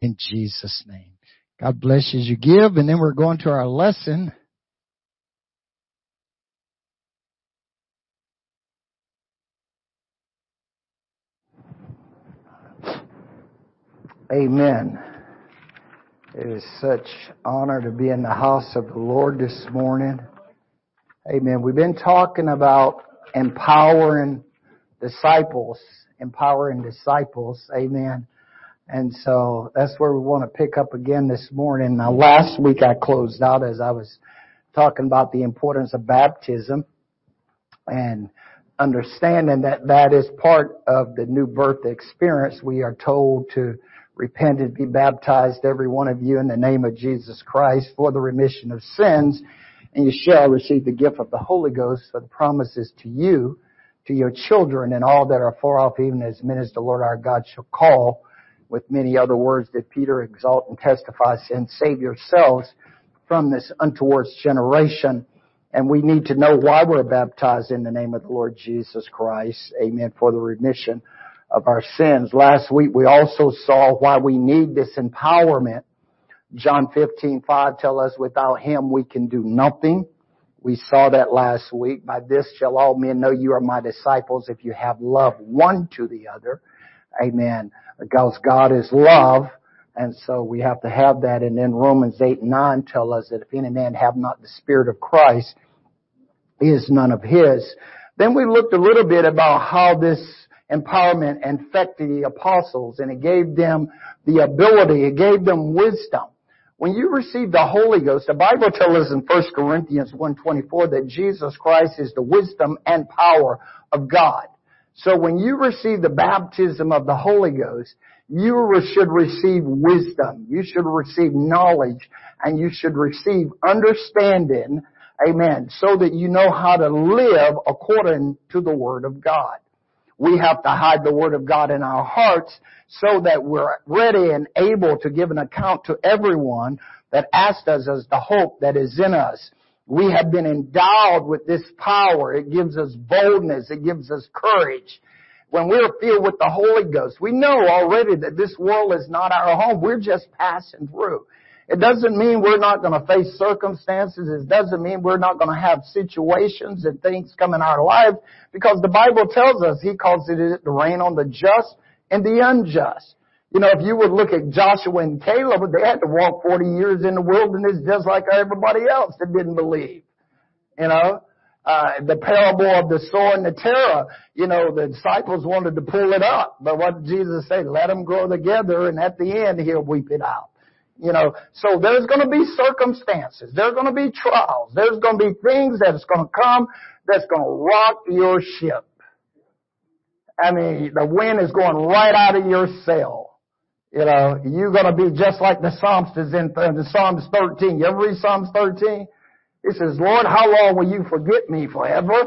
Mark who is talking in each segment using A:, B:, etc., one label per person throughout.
A: in Jesus' name. God bless you as you give, and then we're going to our lesson. Amen. It is such honor to be in the house of the Lord this morning. Amen. We've been talking about empowering disciples, empowering disciples. Amen. And so that's where we want to pick up again this morning. Now last week I closed out as I was talking about the importance of baptism and understanding that that is part of the new birth experience. We are told to repent and be baptized, every one of you, in the name of Jesus Christ for the remission of sins, and you shall receive the gift of the Holy Ghost, for the promises to you, to your children, and all that are far off, even as many as the Lord our God shall call, with many other words that Peter exalt and testifies, and save yourselves from this untoward generation. And we need to know why we're baptized in the name of the Lord Jesus Christ. Amen. For the remission of our sins. Last week we also saw why we need this empowerment. John 15, 5 tell us without Him we can do nothing. We saw that last week. By this shall all men know you are my disciples if you have love one to the other. Amen. Because God is love. And so we have to have that. And then Romans 8 and 9 tell us that if any man have not the Spirit of Christ, he is none of his. Then we looked a little bit about how this empowerment infected the apostles and it gave them the ability, it gave them wisdom. When you receive the Holy Ghost, the Bible tells us in 1 Corinthians 1.24 that Jesus Christ is the wisdom and power of God. So when you receive the baptism of the Holy Ghost, you should receive wisdom, you should receive knowledge, and you should receive understanding, amen, so that you know how to live according to the Word of God. We have to hide the Word of God in our hearts so that we're ready and able to give an account to everyone that asked us as the hope that is in us. We have been endowed with this power. It gives us boldness. It gives us courage. When we're filled with the Holy Ghost, we know already that this world is not our home. We're just passing through. It doesn't mean we're not going to face circumstances. It doesn't mean we're not going to have situations and things come in our lives because the Bible tells us He calls it the rain on the just and the unjust. You know, if you would look at Joshua and Caleb, they had to walk 40 years in the wilderness just like everybody else that didn't believe. You know, uh, the parable of the sower and the terror, you know, the disciples wanted to pull it up, but what did Jesus say? Let them grow together and at the end he'll weep it out. You know, so there's going to be circumstances. There's going to be trials. There's going to be things that's going to come that's going to rock your ship. I mean, the wind is going right out of your sail. You know, you're going to be just like the Psalms is in, in the Psalms 13. You ever read Psalms 13? He says, Lord, how long will you forget me forever?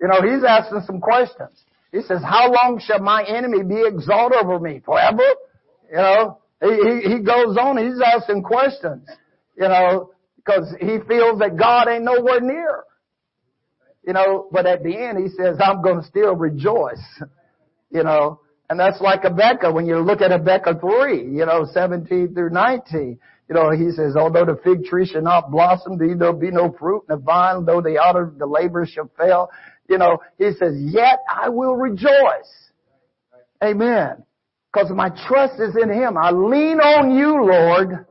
A: You know, he's asking some questions. He says, how long shall my enemy be exalted over me? Forever? You know, he, he, he goes on, he's asking questions, you know, because he feels that God ain't nowhere near. You know, but at the end he says, I'm going to still rejoice. You know, and that's like Habakkuk when you look at Habakkuk 3, you know, 17 through 19. You know, he says, although the fig tree shall not blossom, there'll be no fruit, and the vine, though the outer, the labor shall fail. You know, he says, yet I will rejoice. Amen. Because my trust is in Him. I lean on you, Lord.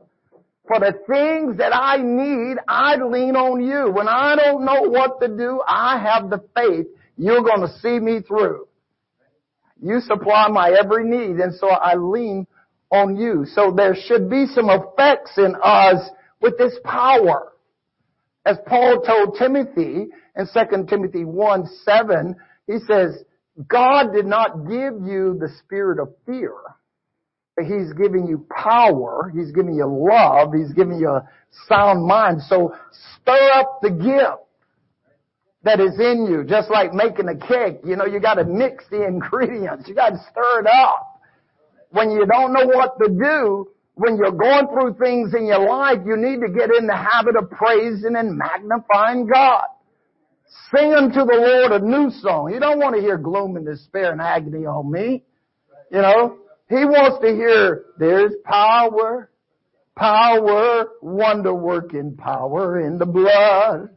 A: For the things that I need, I lean on you. When I don't know what to do, I have the faith you're going to see me through. You supply my every need, and so I lean on you. So there should be some effects in us with this power. As Paul told Timothy in 2 Timothy 1, 7, he says, God did not give you the spirit of fear. but He's giving you power. He's giving you love. He's giving you a sound mind. So stir up the gift that is in you. Just like making a cake. You know, you gotta mix the ingredients. You gotta stir it up. When you don't know what to do, when you're going through things in your life, you need to get in the habit of praising and magnifying God. Sing unto the Lord a new song. You don't want to hear gloom and despair and agony on me. You know, He wants to hear, there's power, power, wonder working power in the blood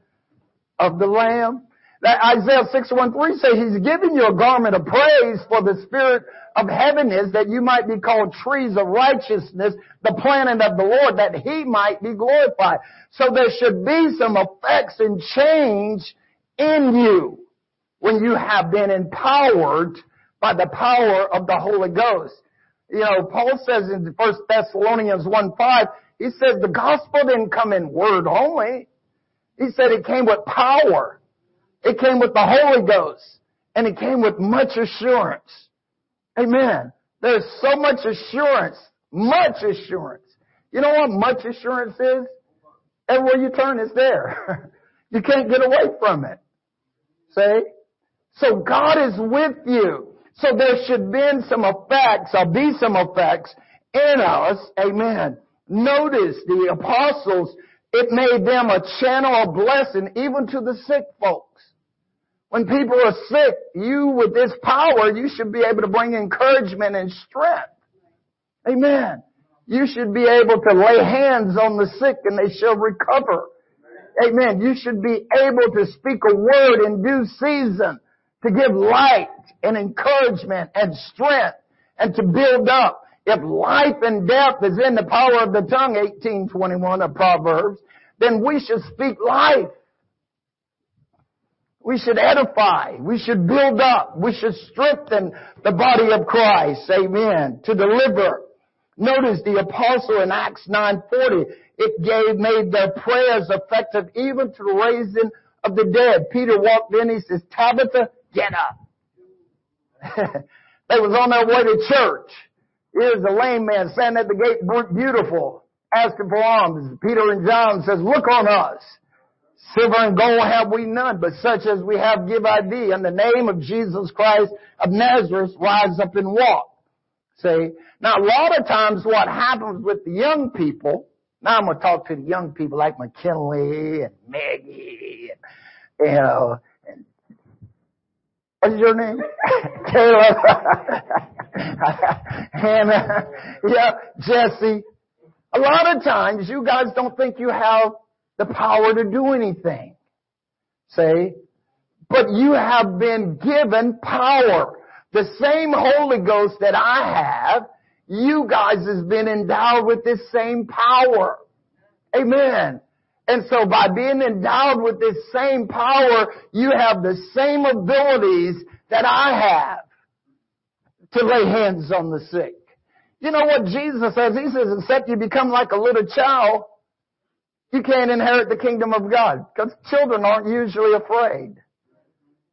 A: of the Lamb. That Isaiah 613 says he's giving you a garment of praise for the spirit of heaviness that you might be called trees of righteousness, the planting of the Lord that he might be glorified. So there should be some effects and change in you when you have been empowered by the power of the Holy Ghost. You know, Paul says in 1 Thessalonians 1 5, he says the gospel didn't come in word only. He said it came with power. It came with the Holy Ghost. And it came with much assurance. Amen. There's so much assurance. Much assurance. You know what much assurance is? Everywhere you turn, it's there. you can't get away from it. See? So God is with you. So there should be some effects, or be some effects in us. Amen. Notice the apostles, it made them a channel of blessing even to the sick folks. When people are sick, you with this power, you should be able to bring encouragement and strength. Amen. You should be able to lay hands on the sick and they shall recover. Amen. You should be able to speak a word in due season to give light and encouragement and strength and to build up. If life and death is in the power of the tongue, 1821 of Proverbs, then we should speak life. We should edify. We should build up. We should strengthen the body of Christ. Amen. To deliver. Notice the apostle in Acts 9:40. It gave, made their prayers effective even to the raising of the dead. Peter walked in. He says, Tabitha, get up. they was on their way to church. Here's a lame man standing at the gate, beautiful, asking for alms. Peter and John says, look on us. Silver and gold have we none, but such as we have give I thee. In the name of Jesus Christ of Nazareth, rise up and walk. See? Now a lot of times what happens with the young people, now I'm going to talk to the young people like McKinley and Maggie and, you know, what's your name? Caleb. Hannah. Yeah, Jesse. A lot of times you guys don't think you have the power to do anything. See? But you have been given power. The same Holy Ghost that I have, you guys has been endowed with this same power. Amen. And so by being endowed with this same power, you have the same abilities that I have to lay hands on the sick. You know what Jesus says? He says, except you become like a little child, you can't inherit the kingdom of God. Because children aren't usually afraid.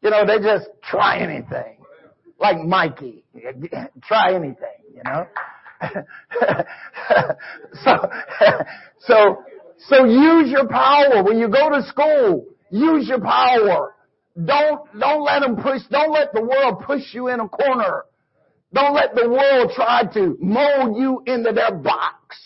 A: You know, they just try anything. Like Mikey. try anything, you know. so, so, so use your power. When you go to school, use your power. Don't, don't let them push, don't let the world push you in a corner. Don't let the world try to mold you into their box.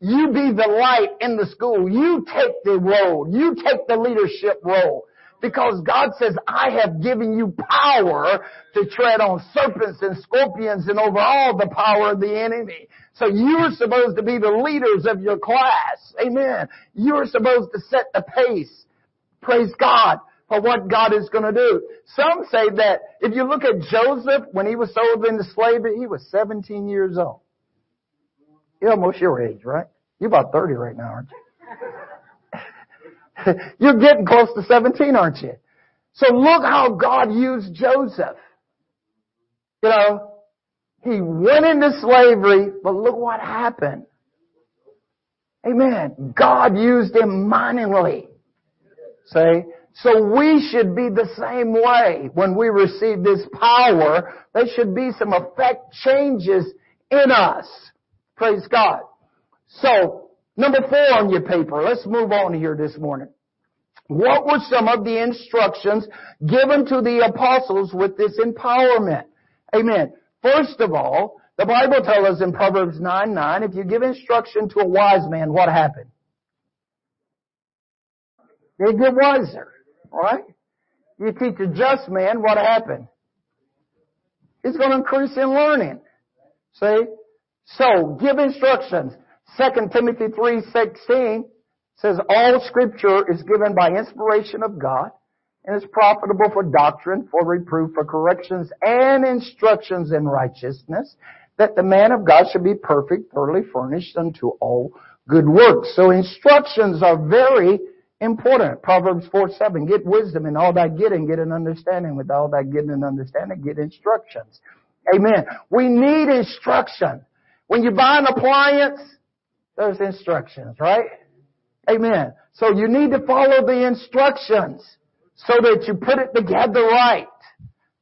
A: You be the light in the school. You take the role. You take the leadership role. Because God says, I have given you power to tread on serpents and scorpions and over all the power of the enemy. So you're supposed to be the leaders of your class. Amen. You're supposed to set the pace. Praise God for what God is going to do. Some say that if you look at Joseph, when he was sold into slavery, he was 17 years old. You're almost your age, right? You're about 30 right now, aren't you? You're getting close to 17, aren't you? So look how God used Joseph. You know, he went into slavery, but look what happened. Amen. God used him miningly. See? So we should be the same way when we receive this power. There should be some effect changes in us. Praise God. So, number four on your paper. Let's move on here this morning. What were some of the instructions given to the apostles with this empowerment? Amen. First of all, the Bible tells us in Proverbs 9, 9, if you give instruction to a wise man, what happened? They get wiser, right? You teach a just man, what happened? He's going to increase in learning. See? So, give instructions. 2 Timothy 3.16 says, All scripture is given by inspiration of God and is profitable for doctrine, for reproof, for corrections, and instructions in righteousness, that the man of God should be perfect, thoroughly furnished unto all good works. So instructions are very important. Proverbs 4, 7, get wisdom in all that getting, get an understanding. With all that getting an understanding, get instructions. Amen. We need instruction. When you buy an appliance, there's instructions, right? Amen. So you need to follow the instructions so that you put it together right.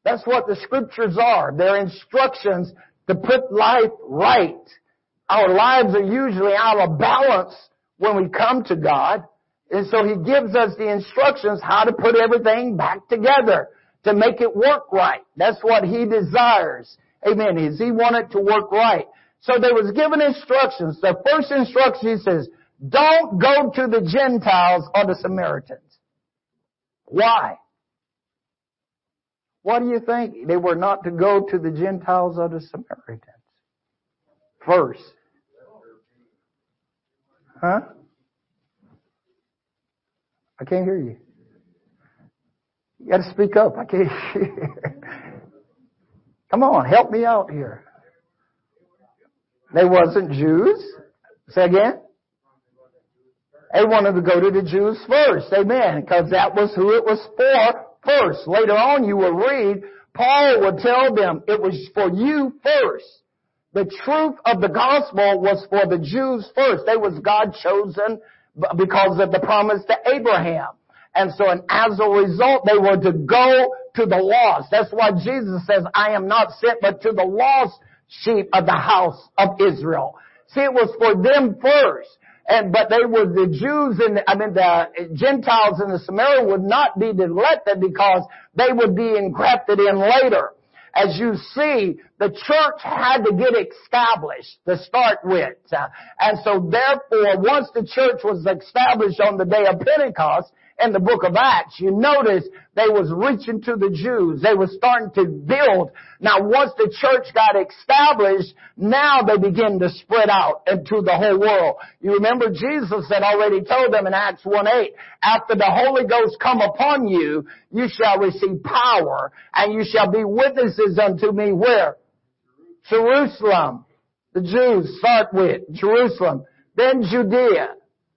A: That's what the scriptures are. They're instructions to put life right. Our lives are usually out of balance when we come to God. And so He gives us the instructions how to put everything back together to make it work right. That's what He desires. Amen. Is He wanted to work right. So there was given instructions. The first instruction He says, don't go to the Gentiles or the Samaritans. Why? What do you think? They were not to go to the Gentiles or the Samaritans. First. Huh? I can't hear you. You gotta speak up. I can't hear. Come on, help me out here. They wasn't Jews. Say again? They wanted to go to the Jews first. Amen. Because that was who it was for first. Later on you will read, Paul would tell them it was for you first. The truth of the gospel was for the Jews first. They was God chosen because of the promise to Abraham. And so, and as a result, they were to go to the lost. That's why Jesus says, I am not sent but to the lost sheep of the house of Israel. See, it was for them first. And, but they were the Jews and, I mean, the Gentiles in the Samaria would not be elected because they would be engrafted in later. As you see, the church had to get established to start with. And so therefore, once the church was established on the day of Pentecost, in the book of Acts, you notice they was reaching to the Jews. They was starting to build. Now once the church got established, now they begin to spread out into the whole world. You remember Jesus had already told them in Acts 1-8, after the Holy Ghost come upon you, you shall receive power and you shall be witnesses unto me where? Jerusalem. The Jews start with Jerusalem, then Judea,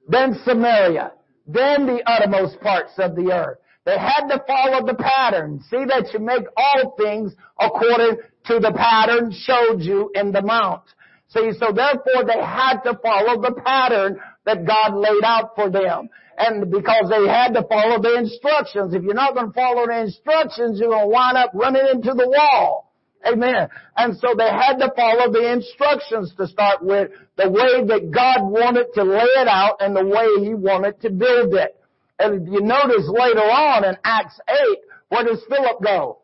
A: then Samaria, then the uttermost parts of the earth. They had to follow the pattern. See that you make all things according to the pattern showed you in the mount. See, so therefore they had to follow the pattern that God laid out for them. And because they had to follow the instructions. If you're not going to follow the instructions, you're going to wind up running into the wall. Amen. And so they had to follow the instructions to start with, the way that God wanted to lay it out and the way He wanted to build it. And you notice later on in Acts 8, where does Philip go?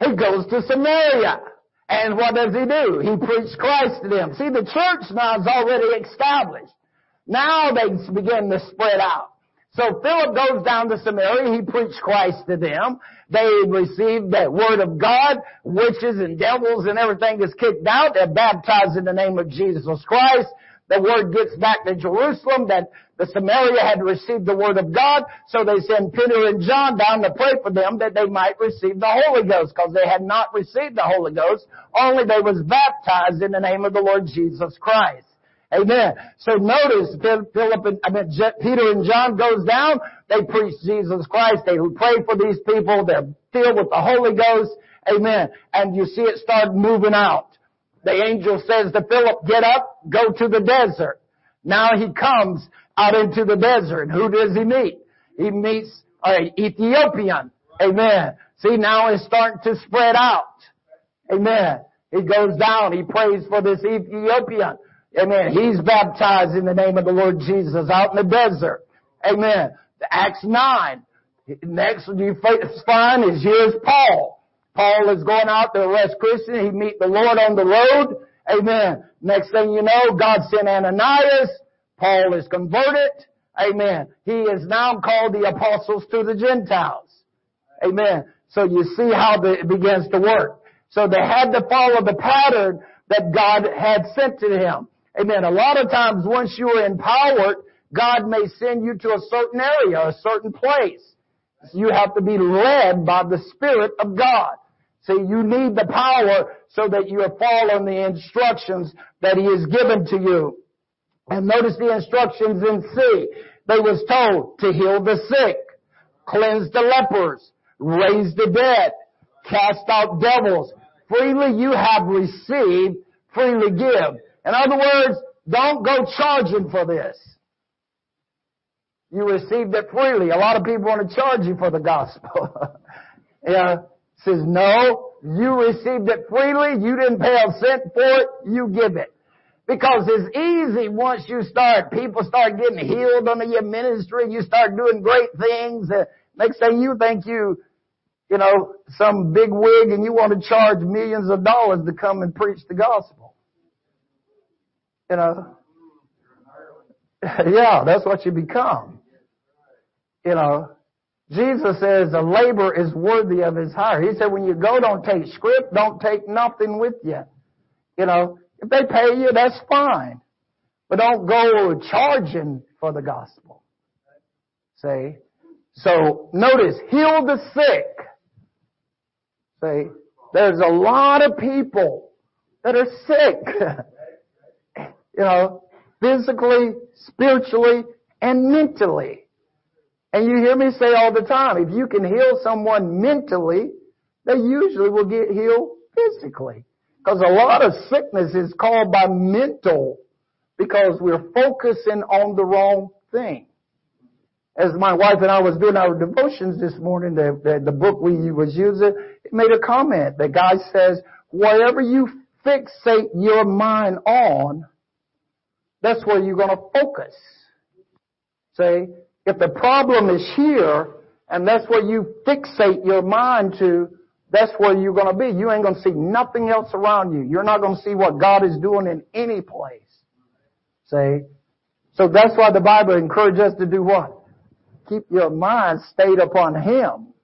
A: He goes to Samaria. And what does he do? He preached Christ to them. See, the church now is already established. Now they begin to spread out. So Philip goes down to Samaria. He preached Christ to them. They received that word of God. Witches and devils and everything is kicked out. They're baptized in the name of Jesus Christ. The word gets back to Jerusalem that the Samaria had received the word of God. So they send Peter and John down to pray for them that they might receive the Holy Ghost because they had not received the Holy Ghost. Only they was baptized in the name of the Lord Jesus Christ. Amen. So notice Philip and I mean Peter and John goes down. They preach Jesus Christ. They pray for these people. They're filled with the Holy Ghost. Amen. And you see it start moving out. The angel says to Philip, get up, go to the desert. Now he comes out into the desert. Who does he meet? He meets an Ethiopian. Amen. See, now it's starting to spread out. Amen. He goes down. He prays for this Ethiopian. Amen. He's baptized in the name of the Lord Jesus out in the desert. Amen. Acts 9. Next you find is here's Paul. Paul is going out to arrest Christians. He meet the Lord on the road. Amen. Next thing you know, God sent Ananias. Paul is converted. Amen. He is now called the apostles to the Gentiles. Amen. So you see how it begins to work. So they had to follow the pattern that God had sent to him. Amen. A lot of times once you are empowered, God may send you to a certain area, a certain place. You have to be led by the Spirit of God. See, you need the power so that you are following the instructions that He has given to you. And notice the instructions in C. They was told to heal the sick, cleanse the lepers, raise the dead, cast out devils. Freely you have received, freely give. In other words, don't go charging for this. You received it freely. A lot of people want to charge you for the gospel. yeah. Says, no, you received it freely. You didn't pay a cent for it. You give it. Because it's easy once you start, people start getting healed under your ministry, you start doing great things. Next thing you think you, you know, some big wig and you want to charge millions of dollars to come and preach the gospel. You know? yeah, that's what you become. You know, Jesus says a labor is worthy of his hire. He said when you go, don't take script, don't take nothing with you. You know, if they pay you, that's fine. But don't go charging for the gospel. See? So notice, heal the sick. See? There's a lot of people that are sick. you know, physically, spiritually, and mentally. And you hear me say all the time, if you can heal someone mentally, they usually will get healed physically. Because a lot of sickness is called by mental because we're focusing on the wrong thing. As my wife and I was doing our devotions this morning, the, the, the book we was using, it made a comment. The guy says, whatever you fixate your mind on, that's where you're going to focus. See, if the problem is here, and that's where you fixate your mind to, that's where you're going to be. You ain't going to see nothing else around you. You're not going to see what God is doing in any place. See? So that's why the Bible encourages us to do what? Keep your mind stayed upon Him.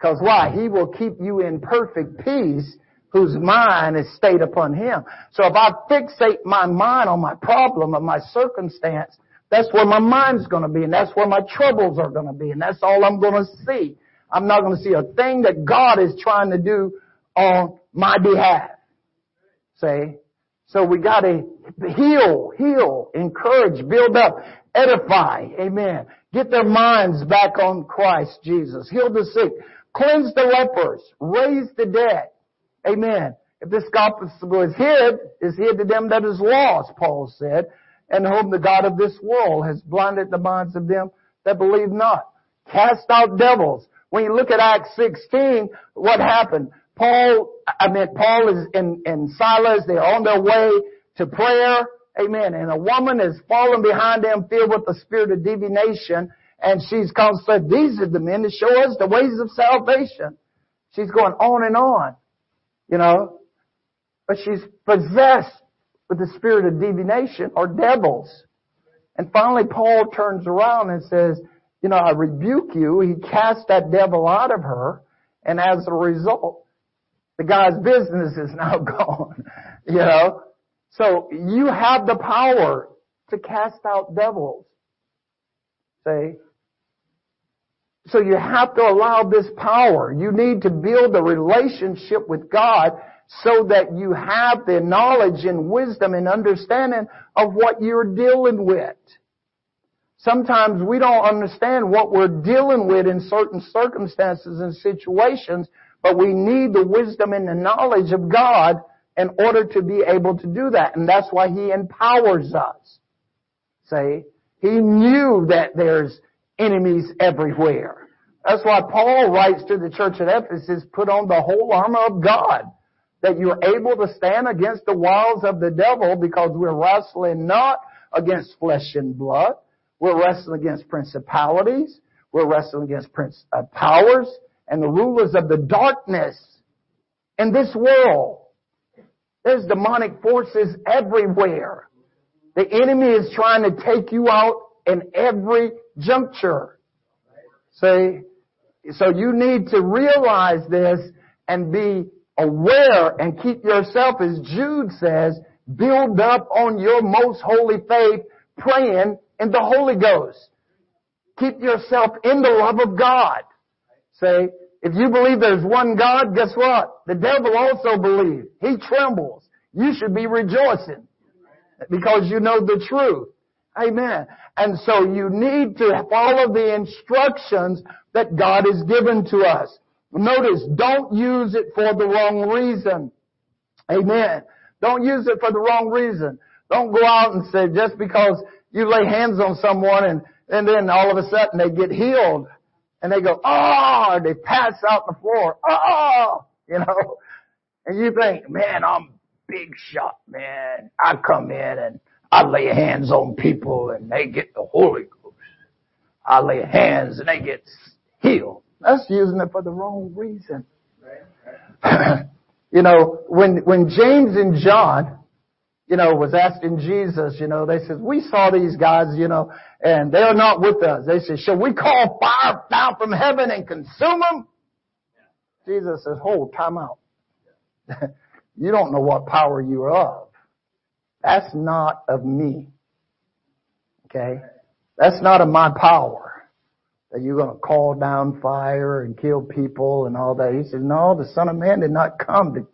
A: Cause why? He will keep you in perfect peace whose mind is stayed upon Him. So if I fixate my mind on my problem, or my circumstance, that's where my mind's gonna be, and that's where my troubles are gonna be, and that's all I'm gonna see. I'm not going to see a thing that God is trying to do on my behalf. Say, so we got to heal, heal, encourage, build up, edify. Amen. Get their minds back on Christ Jesus. Heal the sick. Cleanse the lepers. Raise the dead. Amen. If this gospel is hid, is hid to them that is lost, Paul said, and whom the God of this world has blinded the minds of them that believe not. Cast out devils. When you look at Acts 16, what happened? Paul, I mean, Paul is in, and Silas, they're on their way to prayer. Amen. And a woman is falling behind them filled with the spirit of divination. And she's come said, these are the men that show us the ways of salvation. She's going on and on, you know, but she's possessed with the spirit of divination or devils. And finally Paul turns around and says, you know, I rebuke you. He cast that devil out of her. And as a result, the guy's business is now gone. you know? So you have the power to cast out devils. See? So you have to allow this power. You need to build a relationship with God so that you have the knowledge and wisdom and understanding of what you're dealing with. Sometimes we don't understand what we're dealing with in certain circumstances and situations, but we need the wisdom and the knowledge of God in order to be able to do that. And that's why He empowers us. Say, He knew that there's enemies everywhere. That's why Paul writes to the church at Ephesus, put on the whole armor of God, that you're able to stand against the wiles of the devil because we're wrestling not against flesh and blood, we're wrestling against principalities. We're wrestling against prince, uh, powers and the rulers of the darkness in this world. There's demonic forces everywhere. The enemy is trying to take you out in every juncture. See? So you need to realize this and be aware and keep yourself, as Jude says, build up on your most holy faith, praying in the Holy Ghost. Keep yourself in the love of God. Say, if you believe there's one God, guess what? The devil also believes. He trembles. You should be rejoicing because you know the truth. Amen. And so you need to follow the instructions that God has given to us. Notice, don't use it for the wrong reason. Amen. Don't use it for the wrong reason. Don't go out and say just because you lay hands on someone and, and then all of a sudden they get healed and they go, oh, they pass out the floor. Oh, you know, and you think, man, I'm big shot, man. I come in and I lay hands on people and they get the Holy Ghost. I lay hands and they get healed. That's using it for the wrong reason. you know, when, when James and John, you know, was asking Jesus, you know, they said, we saw these guys, you know, and they're not with us. They said, shall we call fire down from heaven and consume them? Jesus says, hold, time out. you don't know what power you're of. That's not of me. Okay? That's not of my power that you're going to call down fire and kill people and all that. He says, no, the Son of Man did not come to,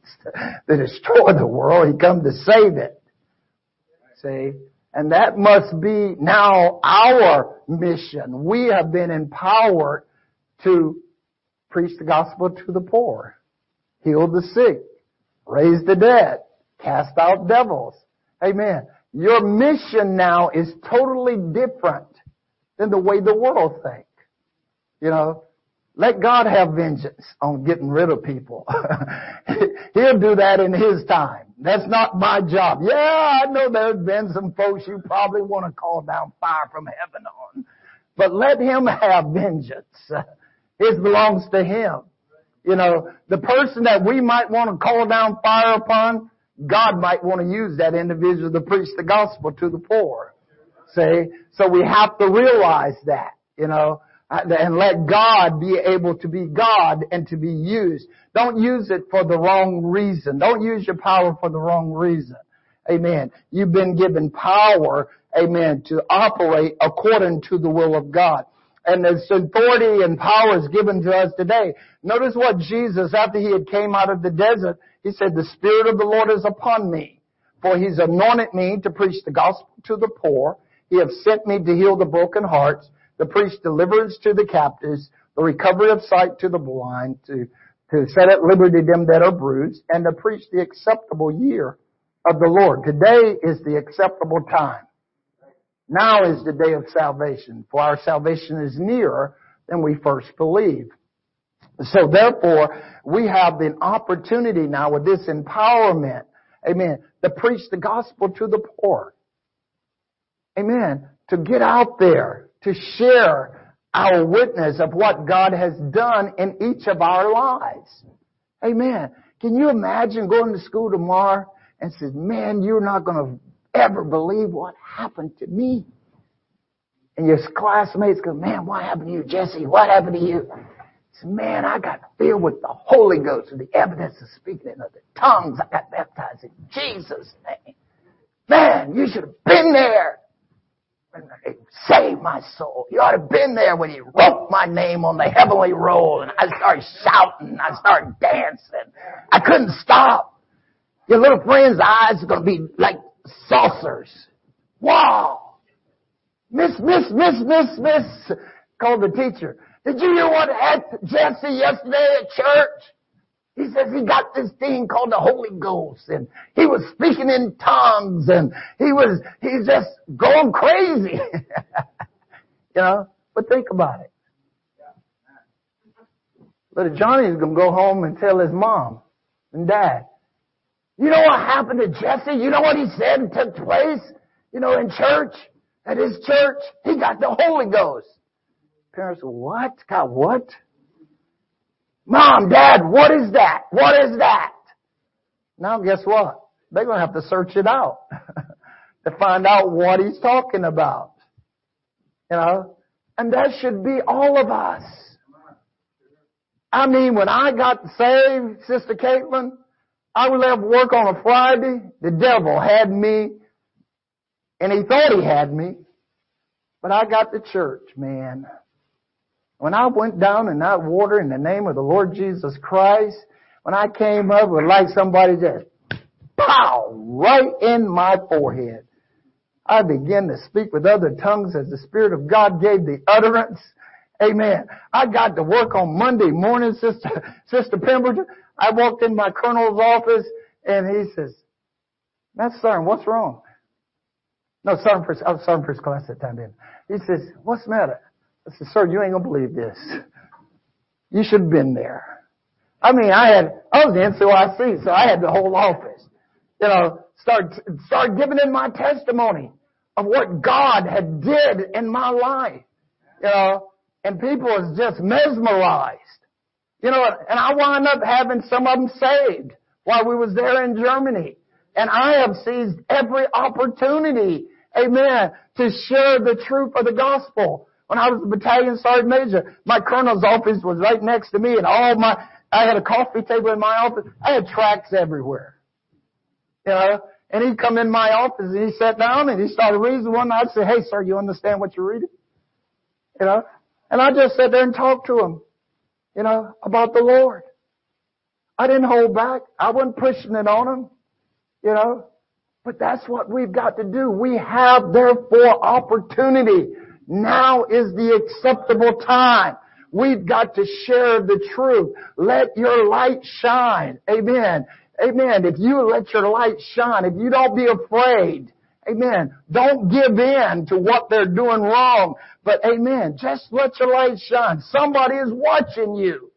A: to destroy the world. He come to save it. See? And that must be now our mission. We have been empowered to preach the gospel to the poor, heal the sick, raise the dead, cast out devils. Amen. Your mission now is totally different than the way the world thinks. You know, let God have vengeance on getting rid of people. He'll do that in His time. That's not my job. Yeah, I know there's been some folks you probably want to call down fire from heaven on. But let Him have vengeance. It belongs to Him. You know, the person that we might want to call down fire upon, God might want to use that individual to preach the gospel to the poor. See? So we have to realize that, you know. Uh, and let God be able to be God and to be used. Don't use it for the wrong reason. Don't use your power for the wrong reason. Amen. You've been given power, amen, to operate according to the will of God. And this authority and power is given to us today. Notice what Jesus, after he had came out of the desert, he said, the Spirit of the Lord is upon me, for he's anointed me to preach the gospel to the poor. He has sent me to heal the broken hearts, to preach deliverance to the captives, the recovery of sight to the blind, to, to set at liberty them that are bruised, and to preach the acceptable year of the Lord. Today is the acceptable time. Now is the day of salvation, for our salvation is nearer than we first believed. So therefore, we have the opportunity now with this empowerment, amen, to preach the gospel to the poor. Amen. To get out there to share our witness of what God has done in each of our lives. Amen. Can you imagine going to school tomorrow and says, man, you're not going to ever believe what happened to me. And your classmates go, man, what happened to you, Jesse? What happened to you? Says, man, I got filled with the Holy Ghost and the evidence of speaking in other tongues. I got baptized in Jesus' name. Man, you should have been there. when it saved my soul. You ought to have been there when he wrote my name on the heavenly roll and I started shouting. I started dancing. I couldn't stop. Your little friend's eyes are going to be like saucers. Wow. Miss, miss, miss, miss, miss, called the teacher. Did you hear what Jesse yesterday at church? He says he got this thing called the Holy Ghost and he was speaking in tongues and he was, he's just going crazy. you know, but think about it. Little Johnny's gonna go home and tell his mom and dad, you know what happened to Jesse? You know what he said took place? You know, in church, at his church, he got the Holy Ghost. Parents, what? Got what? Mom, Dad, what is that? What is that? Now guess what? They're going to have to search it out to find out what he's talking about. You know? And that should be all of us. I mean, when I got saved, Sister Caitlin, I left work on a Friday. The devil had me, and he thought he had me, but I got to church, man. When I went down in that water in the name of the Lord Jesus Christ, when I came up, it was like somebody just pow right in my forehead. I began to speak with other tongues as the Spirit of God gave the utterance. Amen. I got to work on Monday morning, Sister, Sister Pemberton. I walked in my colonel's office and he says, Master Sergeant, what's wrong? No, Sergeant first, I was oh, Sergeant first class at that time then. He says, what's the matter? I said, sir, you ain't gonna believe this. You should have been there. I mean, I had, I was the NCOIC, so I had the whole office. You know, start, start giving in my testimony of what God had did in my life. You know, and people was just mesmerized. You know, and I wound up having some of them saved while we was there in Germany. And I have seized every opportunity, amen, to share the truth of the gospel. When I was a battalion sergeant major, my colonel's office was right next to me and all my, I had a coffee table in my office. I had tracts everywhere. You know, and he'd come in my office and he sat down and he started reading one. I'd say, hey sir, you understand what you're reading? You know, and I just sat there and talked to him, you know, about the Lord. I didn't hold back. I wasn't pushing it on him, you know. But that's what we've got to do. We have therefore opportunity. Now is the acceptable time. We've got to share the truth. Let your light shine. Amen. Amen. If you let your light shine, if you don't be afraid, amen, don't give in to what they're doing wrong, but amen, just let your light shine. Somebody is watching you.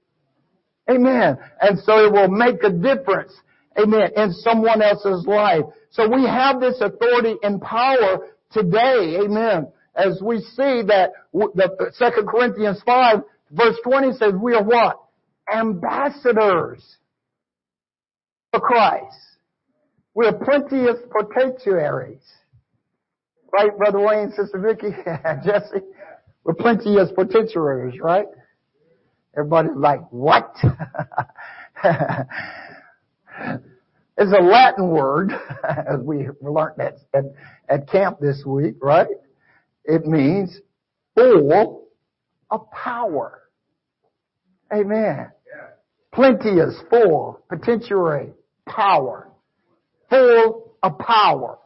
A: Amen. And so it will make a difference, amen, in someone else's life. So we have this authority and power today, amen, as we see that the 2 Corinthians 5 verse 20 says we are what? Ambassadors for Christ. We are plenteous potentiaries. Right, Brother Wayne, Sister Vicky, Jesse? We're plenteous potentiaries, right? Everybody's like, what? it's a Latin word, as we learned at, at, at camp this week, right? It means full of power. Amen. Plenteous, full, potentiary, power. Full of power.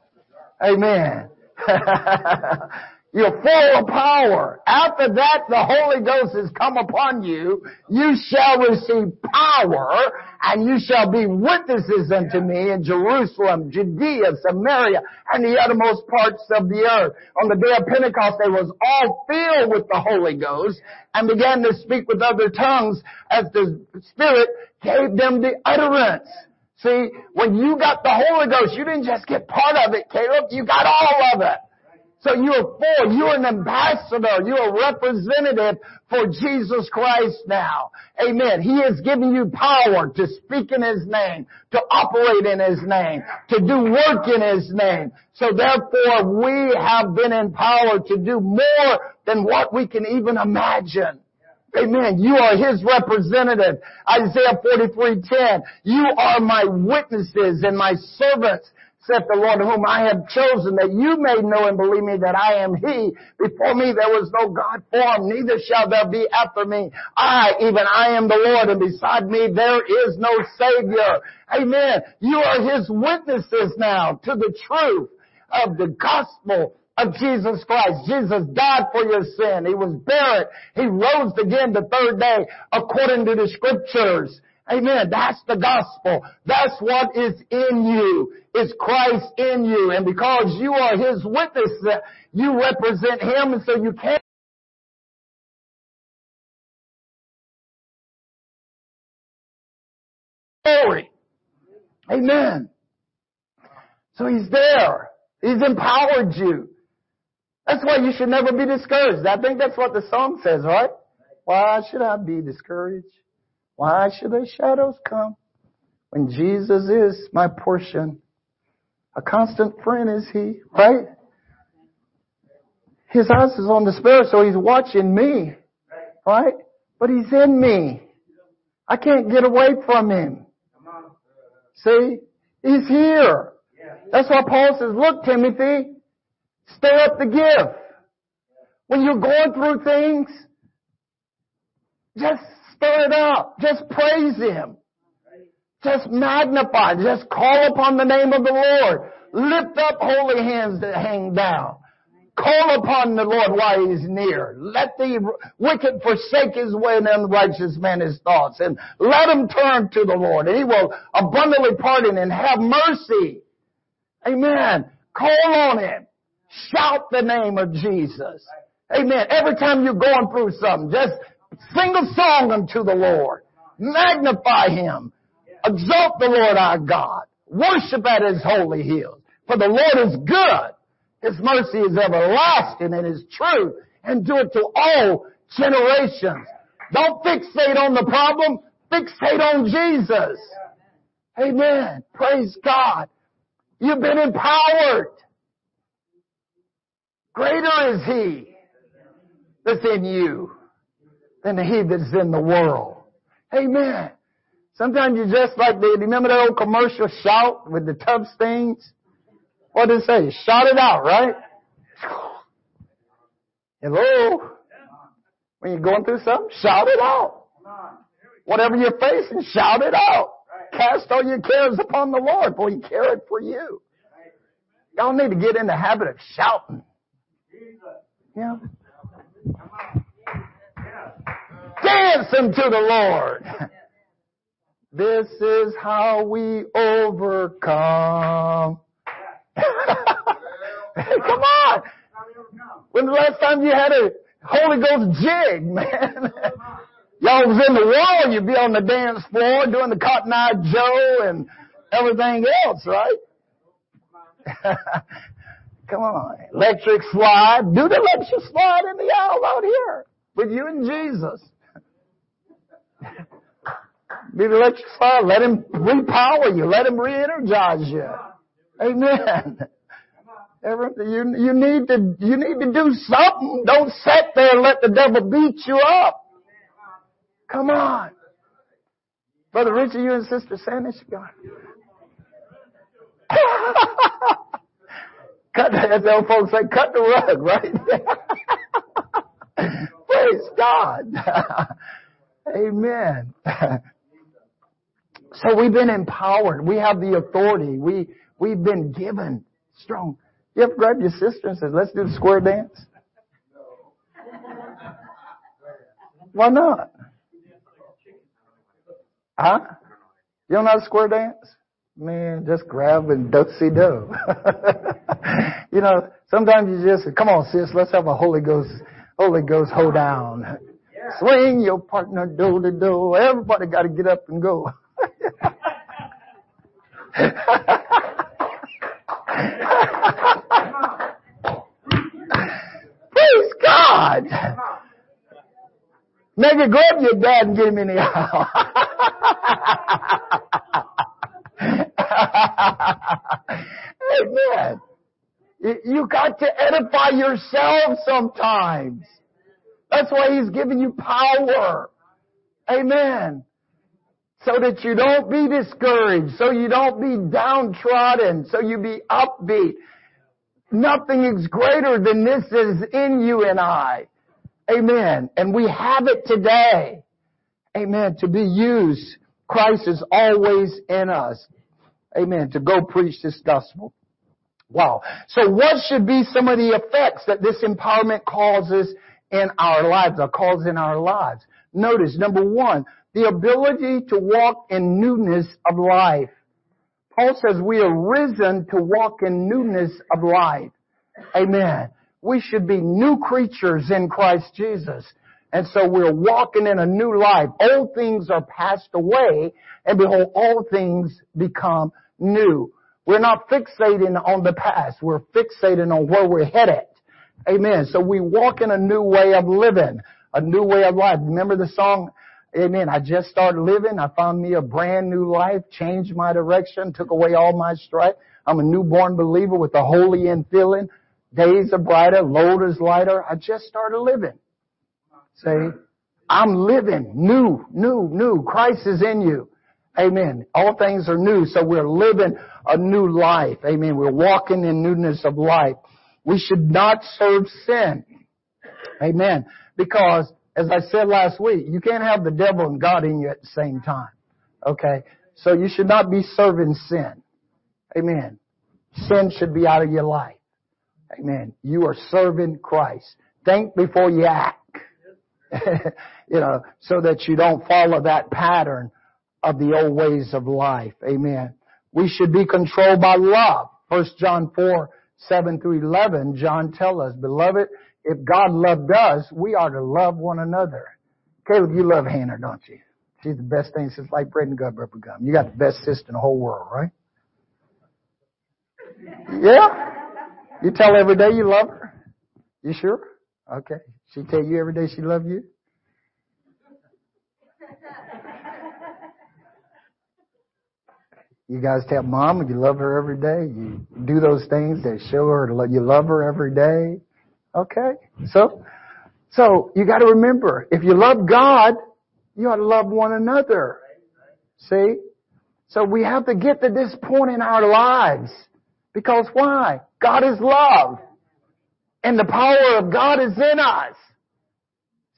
A: Amen. You're full of power. After that, the Holy Ghost has come upon you. You shall receive power and you shall be witnesses unto me in Jerusalem, Judea, Samaria, and the uttermost parts of the earth. On the day of Pentecost, they was all filled with the Holy Ghost and began to speak with other tongues as the Spirit gave them the utterance. See, when you got the Holy Ghost, you didn't just get part of it, Caleb. You got all of it. So you're for, you're an ambassador, you're a representative for Jesus Christ now. Amen. He has given you power to speak in His name, to operate in His name, to do work in His name. So therefore we have been empowered to do more than what we can even imagine. Amen. You are His representative. Isaiah 43:10. You are my witnesses and my servants saith the Lord whom I have chosen, that you may know and believe me that I am He. Before me there was no God formed, neither shall there be after me. I, even I am the Lord, and beside me there is no Savior. Amen. You are His witnesses now to the truth of the gospel of Jesus Christ. Jesus died for your sin. He was buried. He rose again the third day according to the scriptures. Amen. That's the gospel. That's what is in you. Is Christ in you. And because you are His witness, you represent Him and so you can't glory. Amen. So He's there. He's empowered you. That's why you should never be discouraged. I think that's what the song says, right? Why should I be discouraged? Why should the shadows come when Jesus is my portion? A constant friend is He, right? His eyes is on the Spirit, so He's watching me, right? But He's in me. I can't get away from Him. See? He's here. That's why Paul says, look Timothy, stir up the gift. When you're going through things, just stir it up. Just praise Him. Just magnify. Just call upon the name of the Lord. Lift up holy hands that hang down. Call upon the Lord while he's near. Let the wicked forsake his way and unrighteous man his thoughts. And let him turn to the Lord and he will abundantly pardon and have mercy. Amen. Call on him. Shout the name of Jesus. Amen. Every time you're going through something, just sing a song unto the Lord. Magnify him. Exalt the Lord our God. Worship at his holy hills. For the Lord is good his mercy is everlasting and is true and do it to all generations. Don't fixate on the problem. Fixate on Jesus. Amen. Praise God. You've been empowered. Greater is He that's in you than He that's in the world. Amen. Sometimes you just like the, remember that old commercial shout with the tub stains? What did it say? Shout it out, right? Hello? When you're going through something, shout it out. Whatever you're facing, shout it out. Cast all your cares upon the Lord, for He careth for you. Y'all need to get in the habit of shouting. Yeah. Dance unto the Lord. This is how we overcome. Come on. When the last time you had a Holy Ghost jig, man? Y'all was in the wall, you'd be on the dance floor doing the Cotton Eye Joe and everything else, right? Come on. Electric slide. Do the electric slide in the aisle out here with you and Jesus. Do the electric slide. Let him repower you. Let him re-energize you. Amen. You, you need to, you need to do something. Don't sit there and let the devil beat you up. Come on. Brother Richard, you and Sister Sandy should go. cut, as the old folks say, cut the rug, right? There. Praise God. Amen. so we've been empowered. We have the authority. We, we've been given strong. You ever grab your sister and says, let's do the square dance? Why not? Huh? You don't know how to square dance? Man, just grab and do-see do. you know, sometimes you just, come on sis, let's have a Holy Ghost, Holy Ghost hold down. Swing your partner do to do. Everybody got to get up and go. Praise God. Maybe grab your dad and get him in the aisle. Amen. You got to edify yourself sometimes. That's why he's giving you power. Amen. So that you don't be discouraged, so you don't be downtrodden, so you be upbeat. Nothing is greater than this is in you and I. Amen. And we have it today. Amen. To be used. Christ is always in us. Amen. To go preach this gospel. Wow. So what should be some of the effects that this empowerment causes in our lives or causes in our lives? Notice, number one, the ability to walk in newness of life. Paul says we are risen to walk in newness of life. Amen. We should be new creatures in Christ Jesus. And so we're walking in a new life. Old things are passed away and behold, all things become new. We're not fixating on the past. We're fixating on where we're headed. Amen. So we walk in a new way of living, a new way of life. Remember the song, Amen. I just started living. I found me a brand new life, changed my direction, took away all my strife. I'm a newborn believer with the holy infilling. Days are brighter, load is lighter. I just started living. Say, I'm living new, new, new. Christ is in you. Amen. All things are new, so we're living a new life. Amen. We're walking in newness of life. We should not serve sin. Amen. Because, as I said last week, you can't have the devil and God in you at the same time. Okay? So you should not be serving sin. Amen. Sin should be out of your life. Amen. You are serving Christ. Think before you act. you know, so that you don't follow that pattern of the old ways of life. Amen. We should be controlled by love. First John 4, 7 through 11, John tells us, Beloved, if God loved us, we are to love one another. Caleb, you love Hannah, don't you? She's the best thing since like bread and rubber gum. You got the best sister in the whole world, right? Yeah? You tell every day you love her? You sure? Okay. She tell you every day she love you? You guys tell mom you love her every day. You do those things that show her you love her every day. Okay? So, so you gotta remember, if you love God, you ought to love one another. See? So we have to get to this point in our lives. Because why? God is love. And the power of God is in us.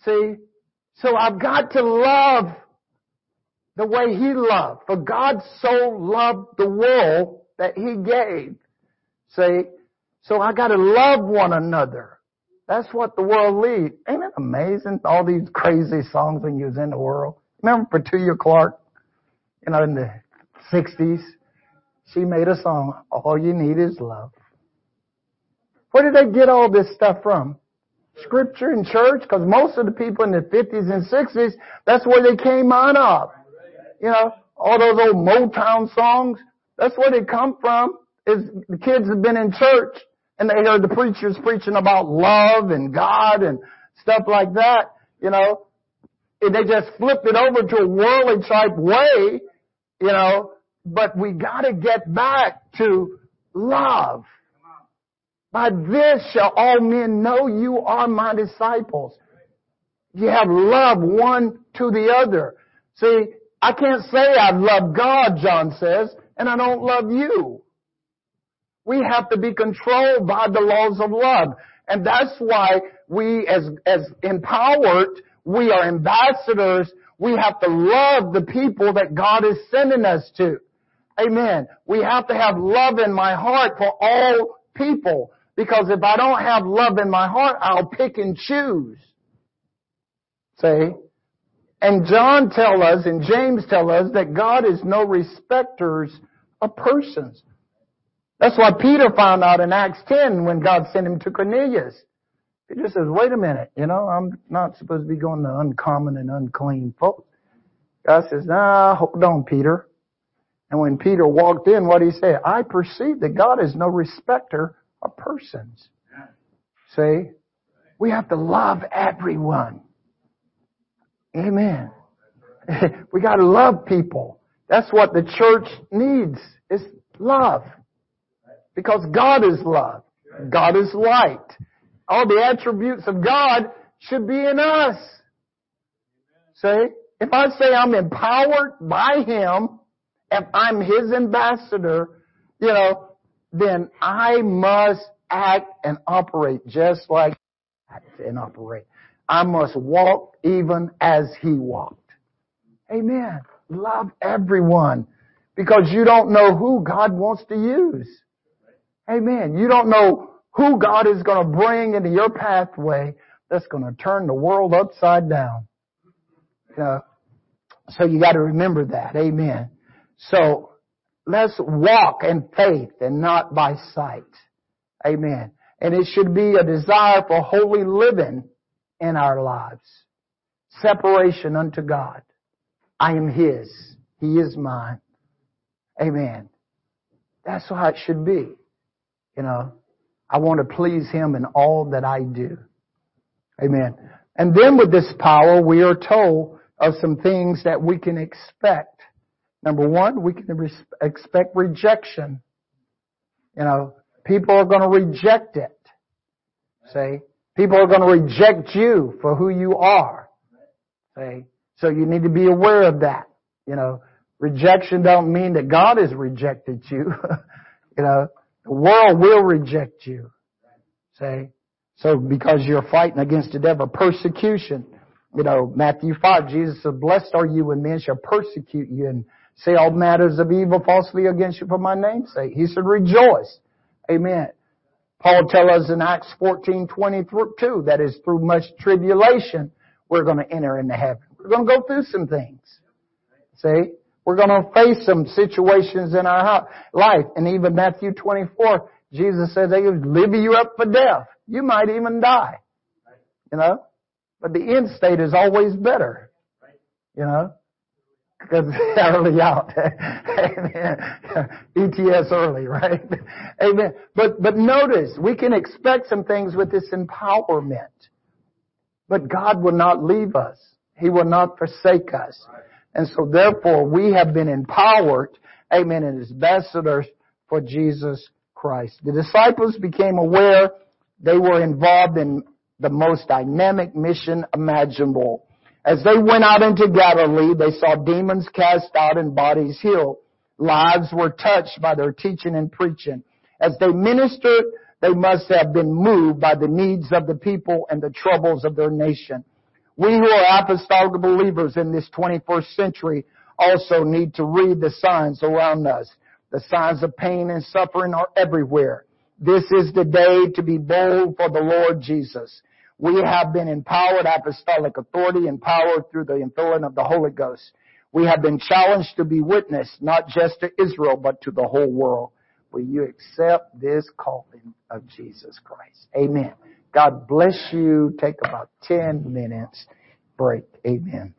A: See? So I've got to love the way He loved. For God so loved the world that He gave. See? So I gotta love one another. That's what the world leads. Ain't it amazing? All these crazy songs when you was in the world. Remember Petula Clark? You know, in the 60s? She made a song, All You Need Is Love. Where did they get all this stuff from? Scripture and church? Because most of the people in the 50s and 60s, that's where they came out of. You know, all those old Motown songs, that's where they come from. Is the kids have been in church and they heard the preachers preaching about love and God and stuff like that, you know. And they just flipped it over to a worldly type way, you know, but we gotta get back to love. By this shall all men know you are my disciples. You have love one to the other. See, I can't say I love God, John says, and I don't love you. We have to be controlled by the laws of love. And that's why we as, as empowered, we are ambassadors. We have to love the people that God is sending us to. Amen. We have to have love in my heart for all people. Because if I don't have love in my heart, I'll pick and choose. See? And John tell us and James tell us that God is no respecters of persons. That's what Peter found out in Acts 10 when God sent him to Cornelius. He just says, wait a minute, you know, I'm not supposed to be going to uncommon and unclean folks. God says, nah, hold on, Peter. And when Peter walked in, what he said? I perceive that God is no respecter of persons. See? We have to love everyone. Amen. we gotta love people. That's what the church needs, is love. Because God is love. God is light. All the attributes of God should be in us. See? If I say I'm empowered by Him, if I'm His ambassador, you know, then I must act and operate just like and operate. I must walk even as He walked. Amen. Love everyone because you don't know who God wants to use. Amen. You don't know who God is going to bring into your pathway that's going to turn the world upside down. Uh, so you got to remember that. Amen. So let's walk in faith and not by sight. Amen. And it should be a desire for holy living in our lives. Separation unto God. I am His. He is mine. Amen. That's how it should be. You know, I want to please Him in all that I do. Amen. And then with this power, we are told of some things that we can expect. Number one, we can expect rejection. You know, people are going to reject it. See? People are going to reject you for who you are. See? So you need to be aware of that. You know, rejection don't mean that God has rejected you. you know, the world will reject you. See? So because you're fighting against the devil, persecution. You know, Matthew 5, Jesus said, blessed are you when men shall persecute you and say all matters of evil falsely against you for my name's sake. He said, rejoice. Amen. Paul tells us in Acts 14, 22, that is through much tribulation, we're going to enter into heaven. We're going to go through some things. See? We're going to face some situations in our life. And even Matthew 24, Jesus says they will live you up for death. You might even die. You know? But the end state is always better. You know? Because early out. Amen. ETS early, right? Amen. But, but notice, we can expect some things with this empowerment. But God will not leave us. He will not forsake us. And so therefore we have been empowered, amen, as ambassadors for Jesus Christ. The disciples became aware they were involved in the most dynamic mission imaginable. As they went out into Galilee, they saw demons cast out and bodies healed. Lives were touched by their teaching and preaching. As they ministered, they must have been moved by the needs of the people and the troubles of their nation. We who are apostolic believers in this 21st century also need to read the signs around us. The signs of pain and suffering are everywhere. This is the day to be bold for the Lord Jesus. We have been empowered apostolic authority, empowered through the infilling of the Holy Ghost. We have been challenged to be witness, not just to Israel, but to the whole world. Will you accept this calling of Jesus Christ? Amen. God bless you. Take about 10 minutes break. Amen.